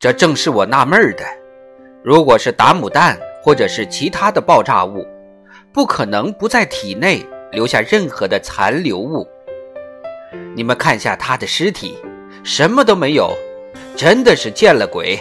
这正是我纳闷的，如果是打母弹或者是其他的爆炸物，不可能不在体内留下任何的残留物。你们看下他的尸体，什么都没有，真的是见了鬼。